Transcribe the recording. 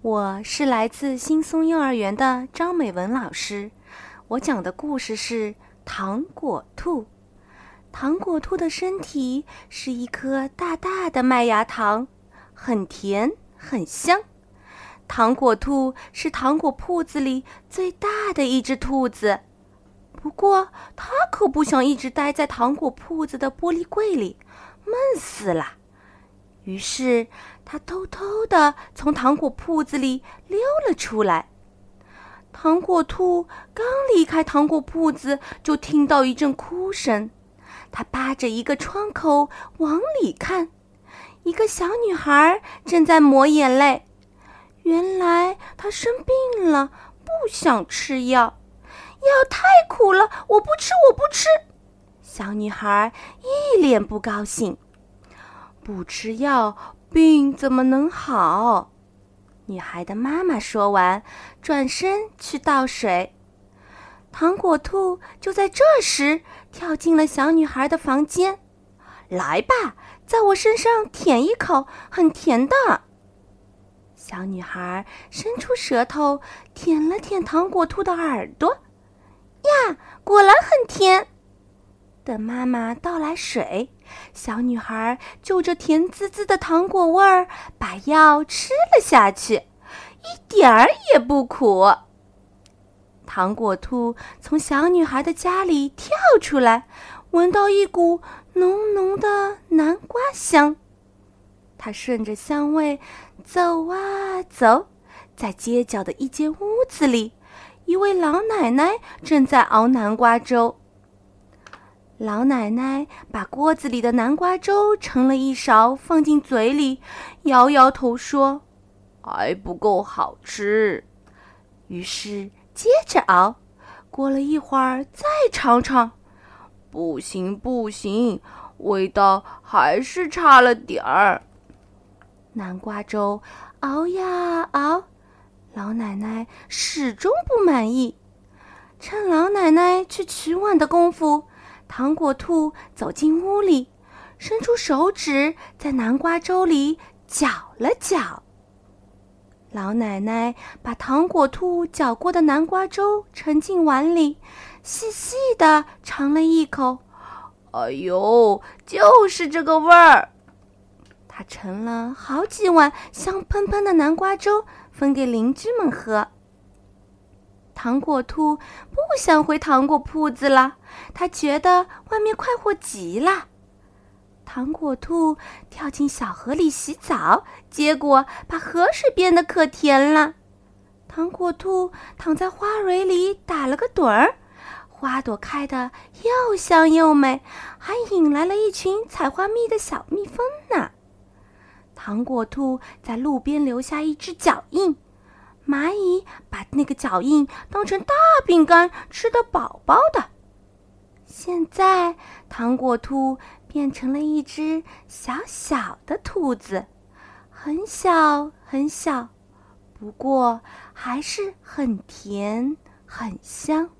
我是来自新松幼儿园的张美文老师，我讲的故事是糖果兔。糖果兔的身体是一颗大大的麦芽糖，很甜很香。糖果兔是糖果铺子里最大的一只兔子，不过它可不想一直待在糖果铺子的玻璃柜里，闷死了。于是。他偷偷地从糖果铺子里溜了出来。糖果兔刚离开糖果铺子，就听到一阵哭声。他扒着一个窗口往里看，一个小女孩正在抹眼泪。原来她生病了，不想吃药。药太苦了，我不吃，我不吃。小女孩一脸不高兴。不吃药。病怎么能好？女孩的妈妈说完，转身去倒水。糖果兔就在这时跳进了小女孩的房间。来吧，在我身上舔一口，很甜的。小女孩伸出舌头舔了舔糖果兔的耳朵，呀，果然很甜。等妈妈倒来水，小女孩就着甜滋滋的糖果味儿，把药吃了下去，一点儿也不苦。糖果兔从小女孩的家里跳出来，闻到一股浓浓的南瓜香。它顺着香味走啊走，在街角的一间屋子里，一位老奶奶正在熬南瓜粥。老奶奶把锅子里的南瓜粥盛了一勺，放进嘴里，摇摇头说：“还不够好吃。”于是接着熬。过了一会儿，再尝尝，不行不行，味道还是差了点儿。南瓜粥熬呀熬，老奶奶始终不满意。趁老奶奶去取碗的功夫。糖果兔走进屋里，伸出手指在南瓜粥里搅了搅。老奶奶把糖果兔搅过的南瓜粥盛进碗里，细细的尝了一口，哎呦，就是这个味儿！她盛了好几碗香喷喷的南瓜粥，分给邻居们喝。糖果兔不想回糖果铺子了，他觉得外面快活极了。糖果兔跳进小河里洗澡，结果把河水变得可甜了。糖果兔躺在花蕊里打了个盹儿，花朵开得又香又美，还引来了一群采花蜜的小蜜蜂呢。糖果兔在路边留下一只脚印。蚂蚁把那个脚印当成大饼干，吃的饱饱的。现在，糖果兔变成了一只小小的兔子，很小很小，不过还是很甜很香。